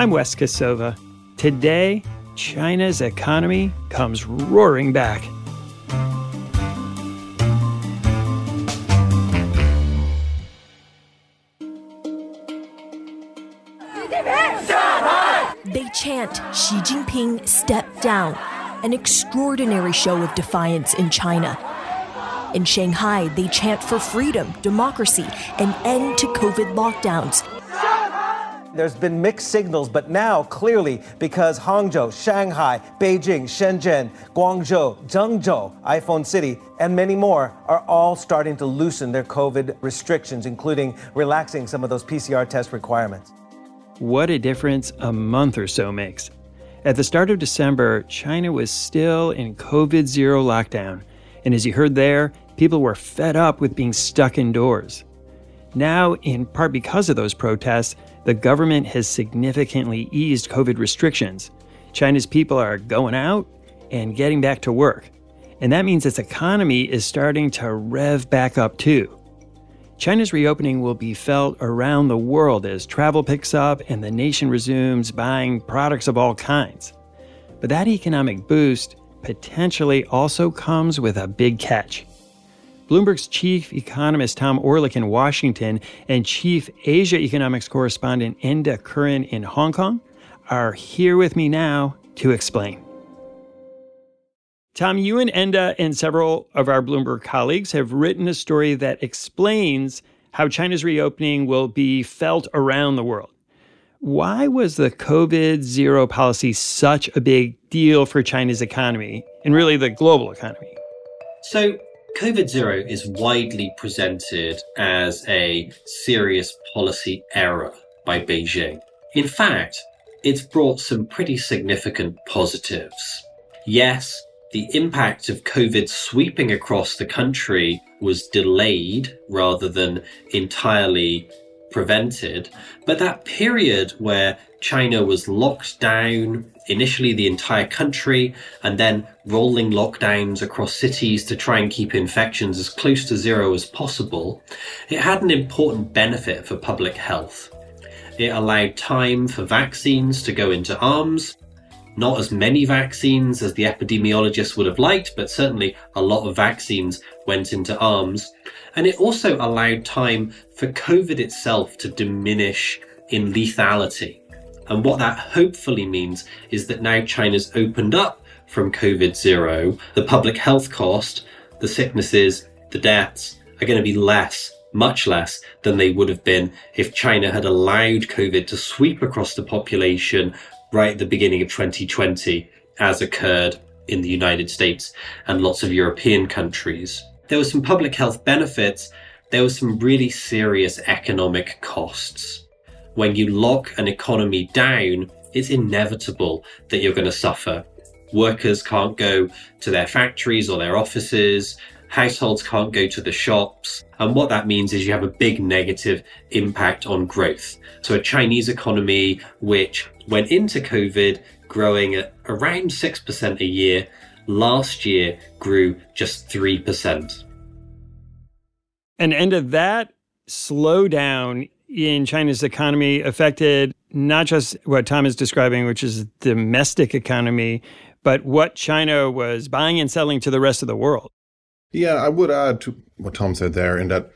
I'm Wes Kosova. Today, China's economy comes roaring back. They chant Xi Jinping step down, an extraordinary show of defiance in China. In Shanghai, they chant for freedom, democracy, and end to COVID lockdowns. There's been mixed signals, but now clearly because Hangzhou, Shanghai, Beijing, Shenzhen, Guangzhou, Zhengzhou, iPhone City, and many more are all starting to loosen their COVID restrictions, including relaxing some of those PCR test requirements. What a difference a month or so makes. At the start of December, China was still in COVID zero lockdown. And as you heard there, people were fed up with being stuck indoors. Now, in part because of those protests, the government has significantly eased COVID restrictions. China's people are going out and getting back to work. And that means its economy is starting to rev back up too. China's reopening will be felt around the world as travel picks up and the nation resumes buying products of all kinds. But that economic boost potentially also comes with a big catch. Bloomberg's chief economist Tom Orlik in Washington and chief Asia economics correspondent Enda Curran in Hong Kong are here with me now to explain. Tom, you and Enda and several of our Bloomberg colleagues have written a story that explains how China's reopening will be felt around the world. Why was the COVID zero policy such a big deal for China's economy and really the global economy? So, COVID zero is widely presented as a serious policy error by Beijing. In fact, it's brought some pretty significant positives. Yes, the impact of COVID sweeping across the country was delayed rather than entirely prevented. But that period where China was locked down, initially the entire country, and then rolling lockdowns across cities to try and keep infections as close to zero as possible, it had an important benefit for public health. It allowed time for vaccines to go into arms, not as many vaccines as the epidemiologists would have liked, but certainly a lot of vaccines went into arms. And it also allowed time for COVID itself to diminish in lethality. And what that hopefully means is that now China's opened up from COVID zero, the public health cost, the sicknesses, the deaths are going to be less, much less than they would have been if China had allowed COVID to sweep across the population right at the beginning of 2020, as occurred in the United States and lots of European countries. There were some public health benefits. There were some really serious economic costs. When you lock an economy down, it's inevitable that you're going to suffer. Workers can't go to their factories or their offices. Households can't go to the shops. And what that means is you have a big negative impact on growth. So a Chinese economy, which went into COVID growing at around 6% a year, last year grew just 3%. And Enda that slowdown in China's economy affected not just what Tom is describing, which is domestic economy, but what China was buying and selling to the rest of the world. Yeah, I would add to what Tom said there in that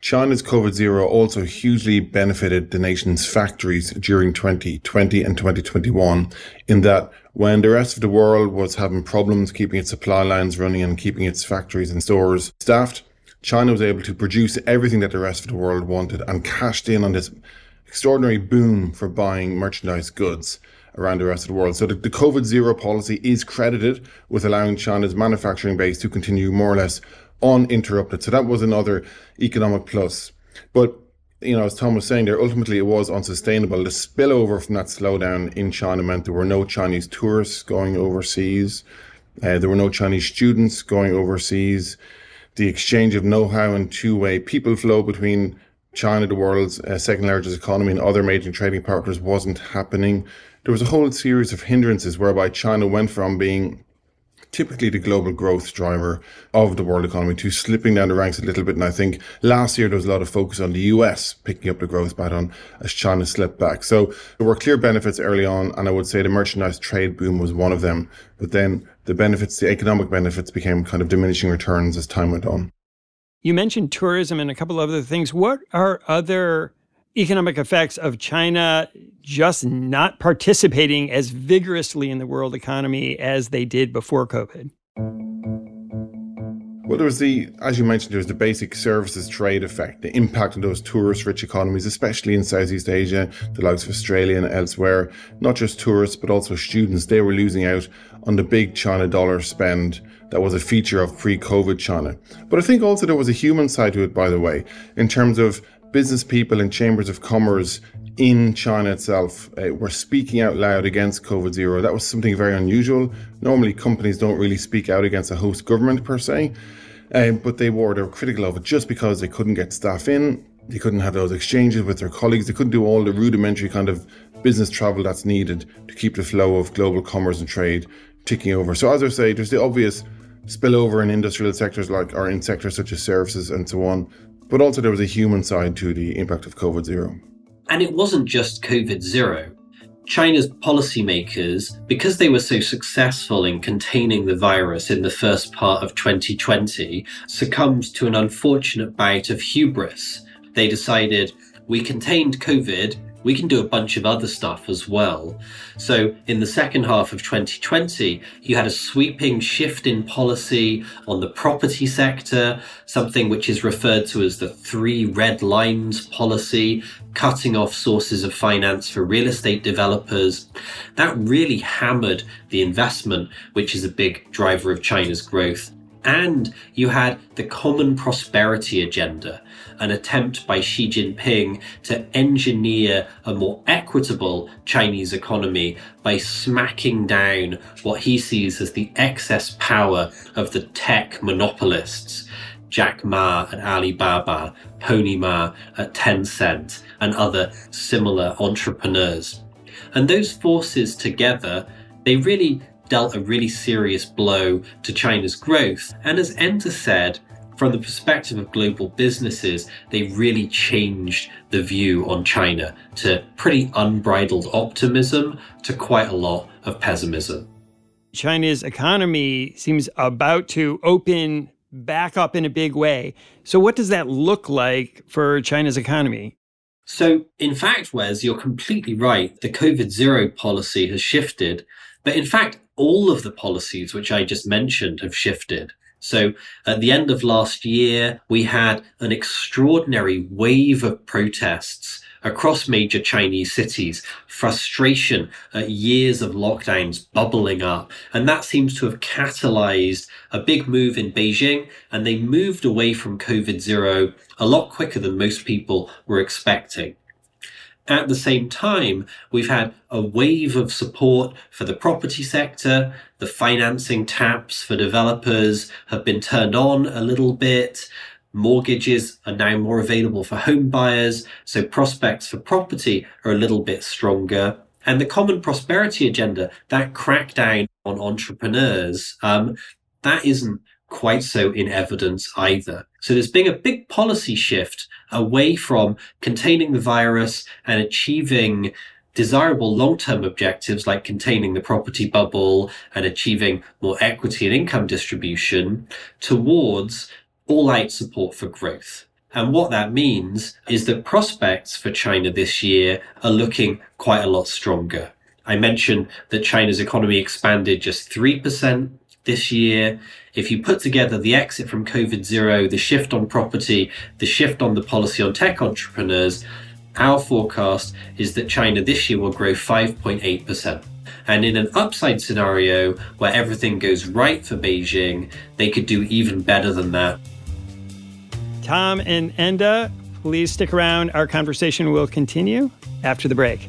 China's COVID zero also hugely benefited the nation's factories during 2020 and 2021 in that When the rest of the world was having problems keeping its supply lines running and keeping its factories and stores staffed, China was able to produce everything that the rest of the world wanted and cashed in on this extraordinary boom for buying merchandise goods around the rest of the world. So the, the COVID zero policy is credited with allowing China's manufacturing base to continue more or less uninterrupted. So that was another economic plus. But you know, as Tom was saying there, ultimately it was unsustainable. The spillover from that slowdown in China meant there were no Chinese tourists going overseas. Uh, there were no Chinese students going overseas. The exchange of know-how and two-way people flow between China, the world's uh, second largest economy, and other major trading partners wasn't happening. There was a whole series of hindrances whereby China went from being typically the global growth driver of the world economy to slipping down the ranks a little bit. And I think last year there was a lot of focus on the US picking up the growth baton as China slipped back. So there were clear benefits early on. And I would say the merchandise trade boom was one of them. But then the benefits, the economic benefits became kind of diminishing returns as time went on. You mentioned tourism and a couple of other things. What are other economic effects of China just not participating as vigorously in the world economy as they did before COVID? Well, there was the, as you mentioned, there was the basic services trade effect, the impact on those tourist rich economies, especially in Southeast Asia, the likes of Australia and elsewhere. Not just tourists, but also students. They were losing out on the big China dollar spend that was a feature of pre COVID China. But I think also there was a human side to it, by the way, in terms of business people and chambers of commerce in China itself uh, were speaking out loud against COVID zero. That was something very unusual. Normally, companies don't really speak out against a host government per se, uh, but they were they were critical of it just because they couldn't get staff in, they couldn't have those exchanges with their colleagues, they couldn't do all the rudimentary kind of business travel that's needed to keep the flow of global commerce and trade ticking over. So, as I say, there's the obvious spillover in industrial sectors like or in sectors such as services and so on but also there was a human side to the impact of COVID zero. And it wasn't just COVID zero. China's policymakers, because they were so successful in containing the virus in the first part of 2020, succumbed to an unfortunate bout of hubris. They decided, we contained COVID, we can do a bunch of other stuff as well. So, in the second half of 2020, you had a sweeping shift in policy on the property sector, something which is referred to as the three red lines policy, cutting off sources of finance for real estate developers. That really hammered the investment, which is a big driver of China's growth. And you had the Common Prosperity Agenda, an attempt by Xi Jinping to engineer a more equitable Chinese economy by smacking down what he sees as the excess power of the tech monopolists. Jack Ma at Alibaba, Pony Ma at Tencent, and other similar entrepreneurs. And those forces together, they really dealt a really serious blow to China's growth. And as Enda said, from the perspective of global businesses, they really changed the view on China to pretty unbridled optimism to quite a lot of pessimism. China's economy seems about to open back up in a big way. So, what does that look like for China's economy? So, in fact, Wes, you're completely right. The COVID zero policy has shifted. But in fact, all of the policies which I just mentioned have shifted. So at the end of last year, we had an extraordinary wave of protests across major Chinese cities, frustration at years of lockdowns bubbling up. And that seems to have catalyzed a big move in Beijing. And they moved away from COVID zero a lot quicker than most people were expecting. At the same time, we've had a wave of support for the property sector. The financing taps for developers have been turned on a little bit. Mortgages are now more available for home buyers. So prospects for property are a little bit stronger. And the common prosperity agenda, that crackdown on entrepreneurs, um, that isn't quite so in evidence either. So there's been a big policy shift away from containing the virus and achieving desirable long-term objectives like containing the property bubble and achieving more equity and income distribution towards all-out support for growth. And what that means is that prospects for China this year are looking quite a lot stronger. I mentioned that China's economy expanded just 3% this year. If you put together the exit from COVID zero, the shift on property, the shift on the policy on tech entrepreneurs, our forecast is that China this year will grow 5.8%. And in an upside scenario where everything goes right for Beijing, they could do even better than that. Tom and Enda, please stick around. Our conversation will continue after the break.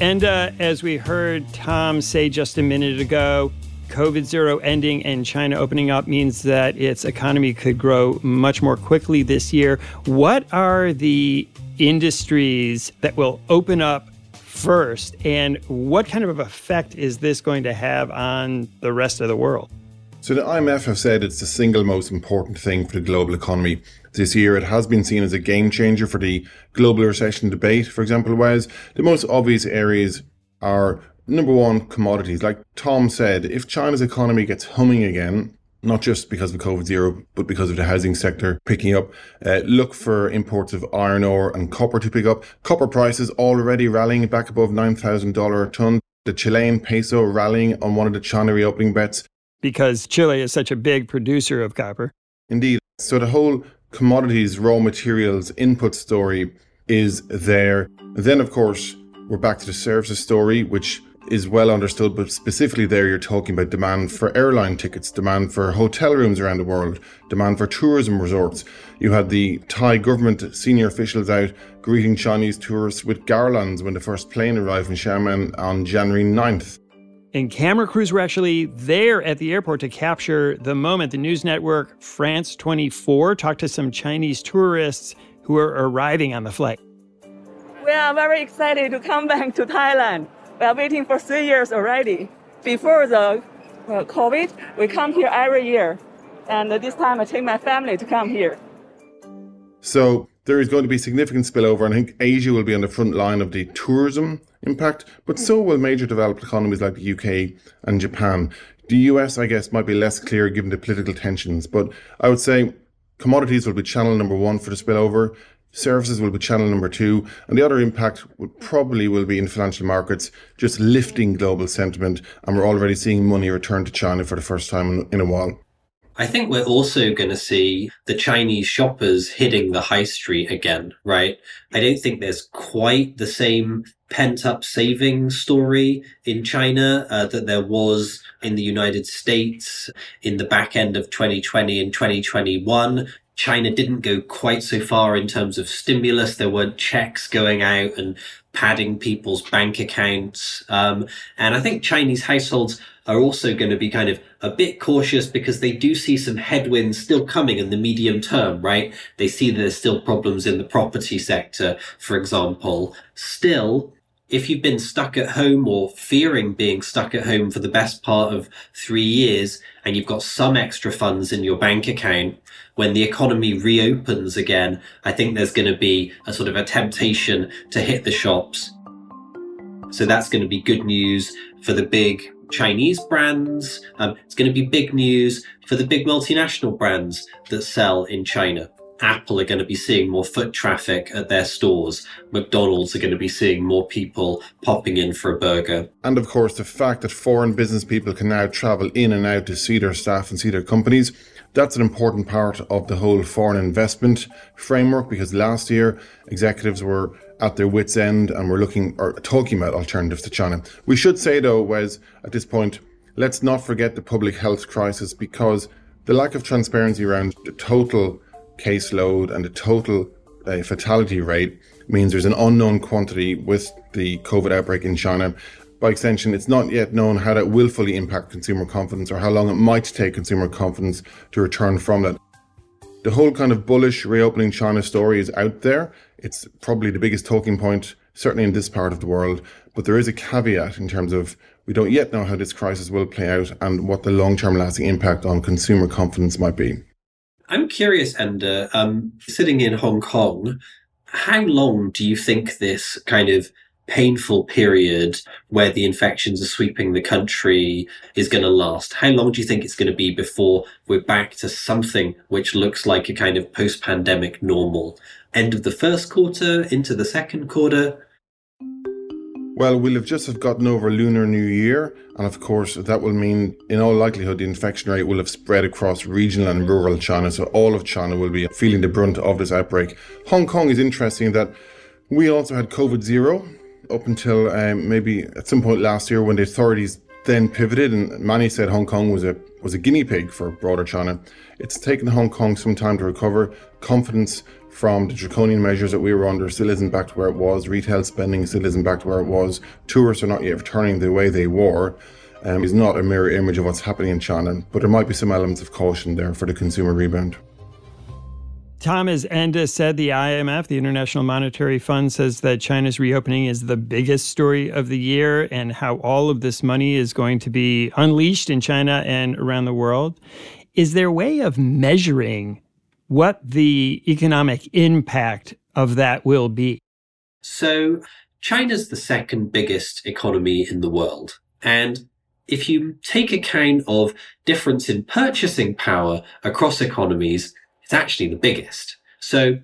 And uh, as we heard Tom say just a minute ago, COVID zero ending and China opening up means that its economy could grow much more quickly this year. What are the industries that will open up first, and what kind of effect is this going to have on the rest of the world? So, the IMF have said it's the single most important thing for the global economy this year. It has been seen as a game changer for the global recession debate, for example, whereas the most obvious areas are number one, commodities. Like Tom said, if China's economy gets humming again, not just because of COVID zero, but because of the housing sector picking up. Uh, look for imports of iron ore and copper to pick up. Copper prices already rallying back above $9,000 a ton. The Chilean peso rallying on one of the China reopening bets. Because Chile is such a big producer of copper. Indeed. So the whole commodities, raw materials, input story is there. then, of course, we're back to the services story, which is well understood, but specifically there, you're talking about demand for airline tickets, demand for hotel rooms around the world, demand for tourism resorts. You had the Thai government senior officials out greeting Chinese tourists with garlands when the first plane arrived in Xiamen on January 9th. And camera crews were actually there at the airport to capture the moment. The news network France 24 talked to some Chinese tourists who were arriving on the flight. We are very excited to come back to Thailand. We are waiting for three years already. Before the uh, COVID, we come here every year. And this time I take my family to come here. So there is going to be significant spillover. And I think Asia will be on the front line of the tourism impact, but so will major developed economies like the UK and Japan. The US, I guess, might be less clear given the political tensions, but I would say commodities will be channel number one for the spillover. Services will be channel number two, and the other impact probably will be in financial markets, just lifting global sentiment, and we're already seeing money return to China for the first time in, in a while. I think we're also going to see the Chinese shoppers hitting the high street again, right? I don't think there's quite the same pent up saving story in China uh, that there was in the United States in the back end of 2020 and 2021. China didn't go quite so far in terms of stimulus. There weren't checks going out and padding people's bank accounts. Um, and I think Chinese households are also going to be kind of a bit cautious because they do see some headwinds still coming in the medium term, right? They see there's still problems in the property sector, for example. Still, if you've been stuck at home or fearing being stuck at home for the best part of three years and you've got some extra funds in your bank account, when the economy reopens again, I think there's going to be a sort of a temptation to hit the shops. So that's going to be good news for the big Chinese brands. Um, it's going to be big news for the big multinational brands that sell in China. Apple are going to be seeing more foot traffic at their stores. McDonald's are going to be seeing more people popping in for a burger. And of course, the fact that foreign business people can now travel in and out to see their staff and see their companies. That's an important part of the whole foreign investment framework because last year executives were at their wits' end and we're looking or talking about alternatives to China. We should say though, Wes, at this point, let's not forget the public health crisis because the lack of transparency around the total caseload and the total uh, fatality rate means there's an unknown quantity with the COVID outbreak in China. By extension, it's not yet known how that will fully impact consumer confidence or how long it might take consumer confidence to return from that. The whole kind of bullish reopening China story is out there. It's probably the biggest talking point, certainly in this part of the world. But there is a caveat in terms of we don't yet know how this crisis will play out and what the long term lasting impact on consumer confidence might be. I'm curious, Enda, um, sitting in Hong Kong, how long do you think this kind of painful period where the infections are sweeping the country is going to last? How long do you think it's going to be before we're back to something which looks like a kind of post pandemic normal? End of the first quarter, into the second quarter? Well, we'll have just have gotten over Lunar New Year, and of course, that will mean, in all likelihood, the infection rate will have spread across regional and rural China. So all of China will be feeling the brunt of this outbreak. Hong Kong is interesting that we also had COVID zero up until um, maybe at some point last year when the authorities then pivoted, and many said Hong Kong was a was a guinea pig for broader China. It's taken Hong Kong some time to recover. Confidence from the draconian measures that we were under still isn't back to where it was. Retail spending still isn't back to where it was. Tourists are not yet returning the way they were. Um, is not a mirror image of what's happening in China, but there might be some elements of caution there for the consumer rebound. Tom, as Enda said, the IMF, the International Monetary Fund, says that China's reopening is the biggest story of the year and how all of this money is going to be unleashed in China and around the world. Is there a way of measuring what the economic impact of that will be. So, China's the second biggest economy in the world. And if you take account of difference in purchasing power across economies, it's actually the biggest. So,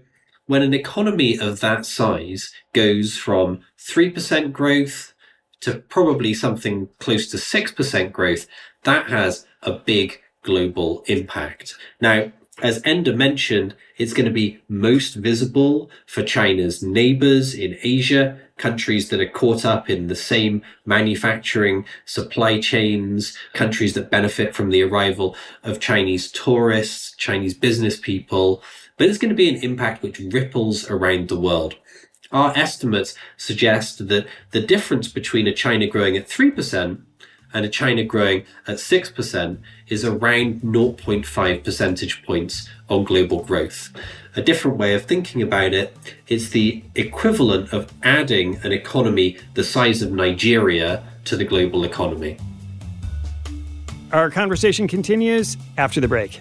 when an economy of that size goes from 3% growth to probably something close to 6% growth, that has a big global impact. Now, as Enda mentioned, it's going to be most visible for China's neighbors in Asia, countries that are caught up in the same manufacturing supply chains, countries that benefit from the arrival of Chinese tourists, Chinese business people. But it's going to be an impact which ripples around the world. Our estimates suggest that the difference between a China growing at 3% and a China growing at 6% is around 0.5 percentage points on global growth. A different way of thinking about it is the equivalent of adding an economy the size of Nigeria to the global economy. Our conversation continues after the break.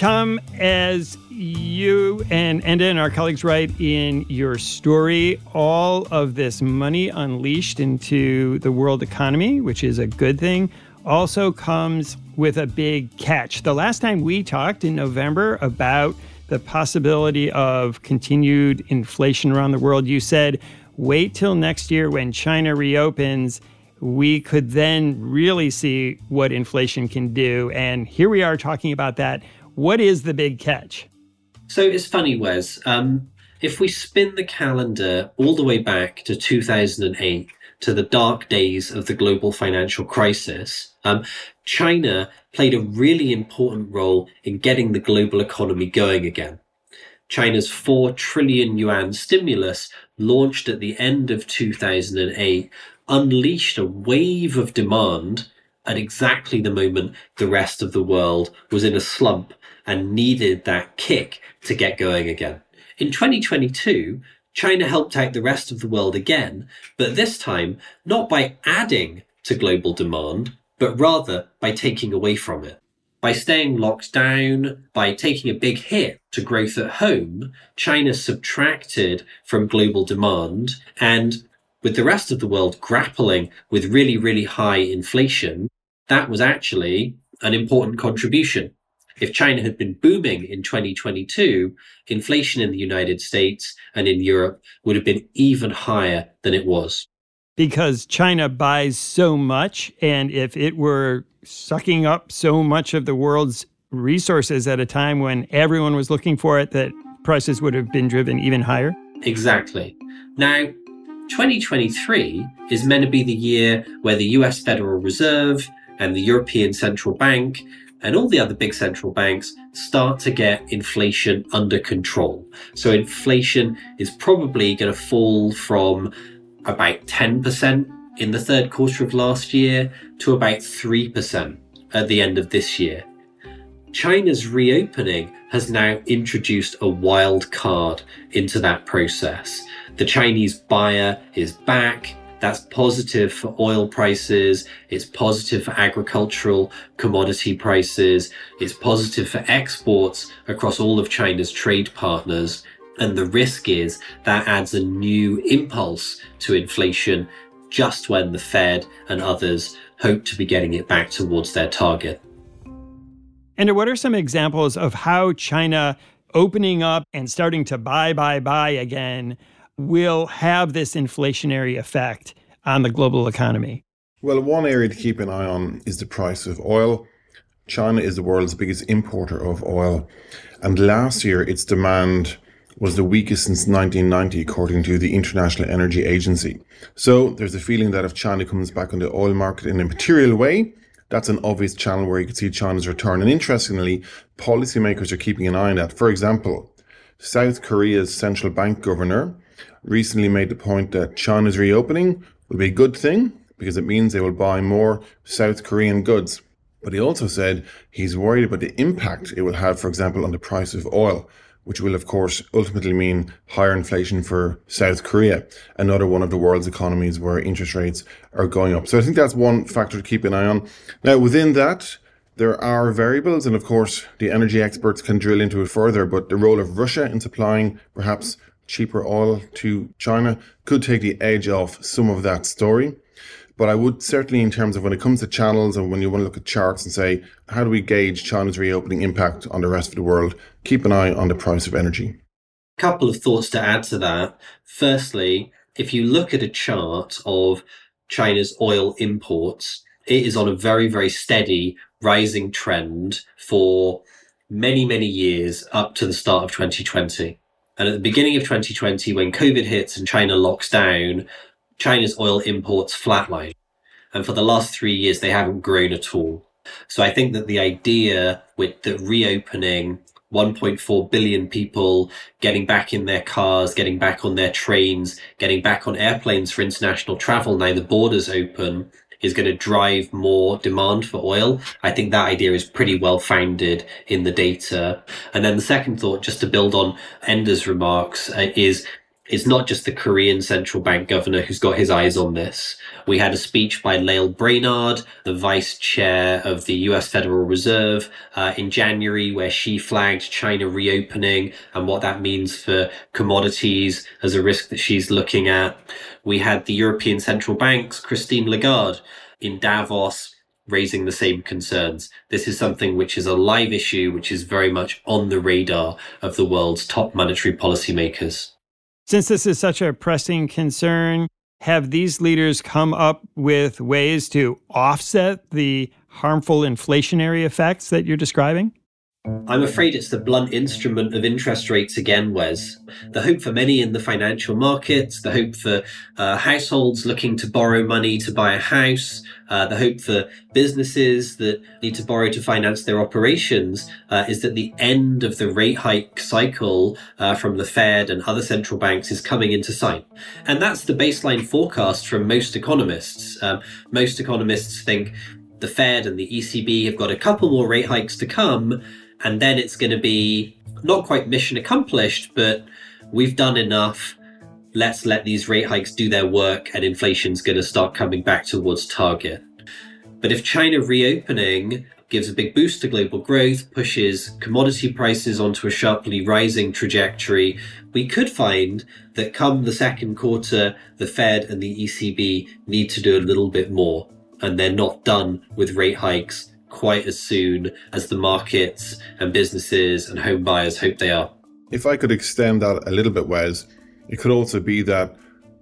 Tom, as you and Enda and our colleagues write in your story, all of this money unleashed into the world economy, which is a good thing, also comes with a big catch. The last time we talked in November about the possibility of continued inflation around the world, you said, wait till next year when China reopens. We could then really see what inflation can do. And here we are talking about that. What is the big catch? So it's funny, Wes. Um, if we spin the calendar all the way back to 2008, to the dark days of the global financial crisis, um, China played a really important role in getting the global economy going again. China's 4 trillion yuan stimulus launched at the end of 2008 unleashed a wave of demand at exactly the moment the rest of the world was in a slump and needed that kick to get going again. In 2022, China helped out the rest of the world again, but this time not by adding to global demand, but rather by taking away from it. By staying locked down, by taking a big hit to growth at home, China subtracted from global demand and with the rest of the world grappling with really, really high inflation, that was actually an important contribution if China had been booming in 2022, inflation in the United States and in Europe would have been even higher than it was. Because China buys so much, and if it were sucking up so much of the world's resources at a time when everyone was looking for it, that prices would have been driven even higher? Exactly. Now, 2023 is meant to be the year where the US Federal Reserve and the European Central Bank and all the other big central banks start to get inflation under control. So inflation is probably going to fall from about 10% in the third quarter of last year to about 3% at the end of this year. China's reopening has now introduced a wild card into that process. The Chinese buyer is back that's positive for oil prices. It's positive for agricultural commodity prices. It's positive for exports across all of China's trade partners. And the risk is that adds a new impulse to inflation just when the Fed and others hope to be getting it back towards their target. And what are some examples of how China opening up and starting to buy, buy, buy again will have this inflationary effect on the global economy? Well, one area to keep an eye on is the price of oil. China is the world's biggest importer of oil. And last year, its demand was the weakest since 1990, according to the International Energy Agency. So there's a feeling that if China comes back on the oil market in a material way, that's an obvious channel where you could see China's return. And interestingly, policymakers are keeping an eye on that. For example, South Korea's central bank governor recently made the point that China's reopening will be a good thing because it means they will buy more South Korean goods. But he also said he's worried about the impact it will have, for example, on the price of oil, which will, of course, ultimately mean higher inflation for South Korea, another one of the world's economies where interest rates are going up. So I think that's one factor to keep an eye on. Now, within that, There are variables, and of course, the energy experts can drill into it further, but the role of Russia in supplying perhaps cheaper oil to China could take the edge off some of that story. But I would certainly, in terms of when it comes to channels and when you want to look at charts and say, how do we gauge China's reopening impact on the rest of the world, keep an eye on the price of energy. Couple of thoughts to add to that. Firstly, if you look at a chart of China's oil imports, it is on a very, very steady rising trend for many, many years up to the start of 2020. And at the beginning of 2020, when COVID hits and China locks down, China's oil imports flatline. And for the last three years, they haven't grown at all. So I think that the idea with the reopening 1.4 billion people getting back in their cars, getting back on their trains, getting back on airplanes for international travel now the borders open is going to drive more demand for oil. I think that idea is pretty well founded in the data. And then the second thought, just to build on Enda's remarks, uh, is it's not just the Korean central bank governor who's got his eyes on this. We had a speech by Lael Brainard, the vice chair of the US Federal Reserve, uh, in January, where she flagged China reopening and what that means for commodities as a risk that she's looking at. We had the European central bank's Christine Lagarde in Davos raising the same concerns. This is something which is a live issue, which is very much on the radar of the world's top monetary policymakers. Since this is such a pressing concern, have these leaders come up with ways to offset the harmful inflationary effects that you're describing? I'm afraid it's the blunt instrument of interest rates again, Wes. The hope for many in the financial markets, the hope for uh, households looking to borrow money to buy a house, uh, the hope for businesses that need to borrow to finance their operations uh, is that the end of the rate hike cycle uh, from the Fed and other central banks is coming into sight. And that's the baseline forecast from most economists. Um, most economists think the Fed and the ECB have got a couple more rate hikes to come and then it's going to be not quite mission accomplished, but we've done enough. Let's let these rate hikes do their work, and inflation's going to start coming back towards target. But if China reopening gives a big boost to global growth, pushes commodity prices onto a sharply rising trajectory, we could find that come the second quarter, the Fed and the ECB need to do a little bit more. And they're not done with rate hikes quite as soon as the markets and businesses and home buyers hope they are. If I could extend that a little bit, Wes, it could also be that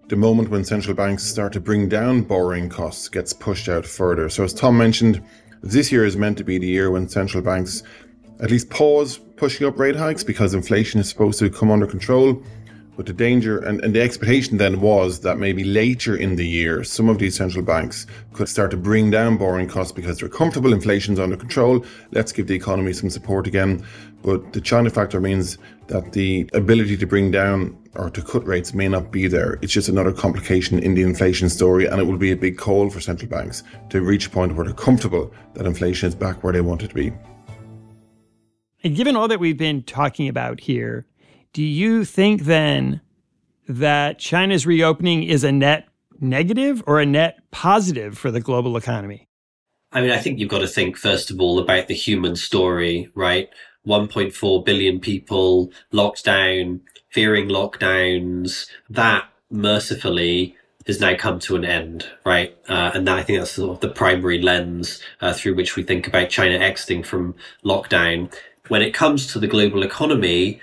the moment when central banks start to bring down borrowing costs gets pushed out further. So, as Tom mentioned, this year is meant to be the year when central banks at least pause pushing up rate hikes because inflation is supposed to come under control. But the danger and, and the expectation then was that maybe later in the year, some of these central banks could start to bring down borrowing costs because they're comfortable, inflation's under control. Let's give the economy some support again. But the China factor means that the ability to bring down or to cut rates may not be there. It's just another complication in the inflation story, and it will be a big call for central banks to reach a point where they're comfortable that inflation is back where they want it to be. And given all that we've been talking about here, do you think then that China's reopening is a net negative or a net positive for the global economy? I mean, I think you've got to think, first of all, about the human story, right? 1.4 billion people locked down, fearing lockdowns. That mercifully has now come to an end, right? Uh, and that, I think that's sort of the primary lens uh, through which we think about China exiting from lockdown. When it comes to the global economy,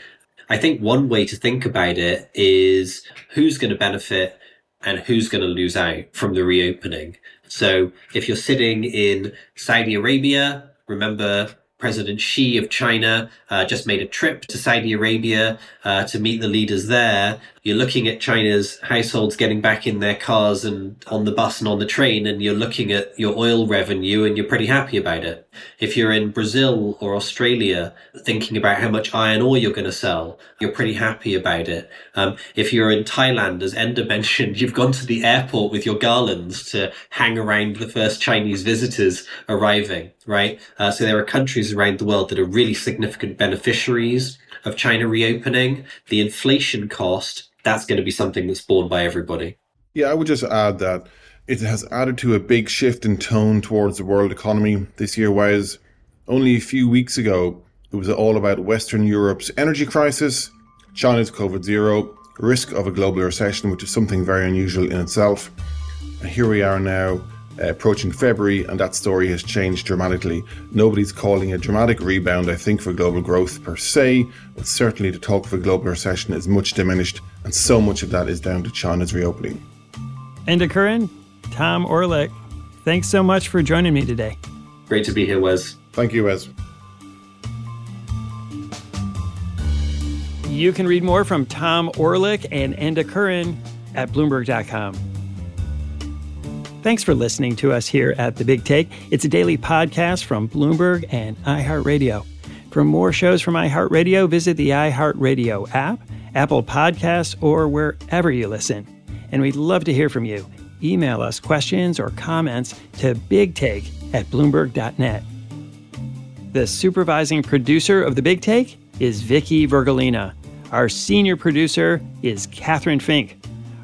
I think one way to think about it is who's going to benefit and who's going to lose out from the reopening. So if you're sitting in Saudi Arabia, remember President Xi of China uh, just made a trip to Saudi Arabia uh, to meet the leaders there. You're looking at China's households getting back in their cars and on the bus and on the train, and you're looking at your oil revenue and you're pretty happy about it. If you're in Brazil or Australia thinking about how much iron ore you're going to sell, you're pretty happy about it. Um, if you're in Thailand, as Enda mentioned, you've gone to the airport with your garlands to hang around the first Chinese visitors arriving, right? Uh, so there are countries around the world that are really significant beneficiaries of China reopening. The inflation cost, that's going to be something that's borne by everybody. Yeah, I would just add that it has added to a big shift in tone towards the world economy this year, Wes. Only a few weeks ago, it was all about Western Europe's energy crisis, China's COVID zero, risk of a global recession, which is something very unusual in itself. And here we are now, uh, approaching February, and that story has changed dramatically. Nobody's calling a dramatic rebound, I think, for global growth per se, but certainly the talk of a global recession is much diminished, and so much of that is down to China's reopening. Enda Curran, Tom Orlik, thanks so much for joining me today. Great to be here, Wes. Thank you, Wes. You can read more from Tom Orlik and Enda Curran at Bloomberg.com. Thanks for listening to us here at The Big Take. It's a daily podcast from Bloomberg and iHeartRadio. For more shows from iHeartRadio, visit the iHeartRadio app, Apple Podcasts, or wherever you listen. And we'd love to hear from you. Email us questions or comments to bigtake at bloomberg.net. The supervising producer of The Big Take is Vicky Vergolina. Our senior producer is Catherine Fink.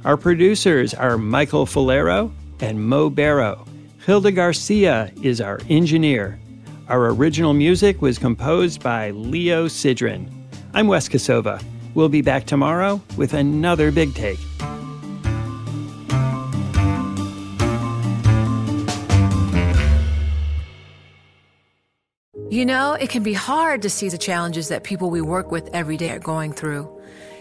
Our producers are Michael Falero and Mo Barrow. Hilda Garcia is our engineer. Our original music was composed by Leo Sidran. I'm Wes Kosova. We'll be back tomorrow with another Big Take. You know, it can be hard to see the challenges that people we work with every day are going through.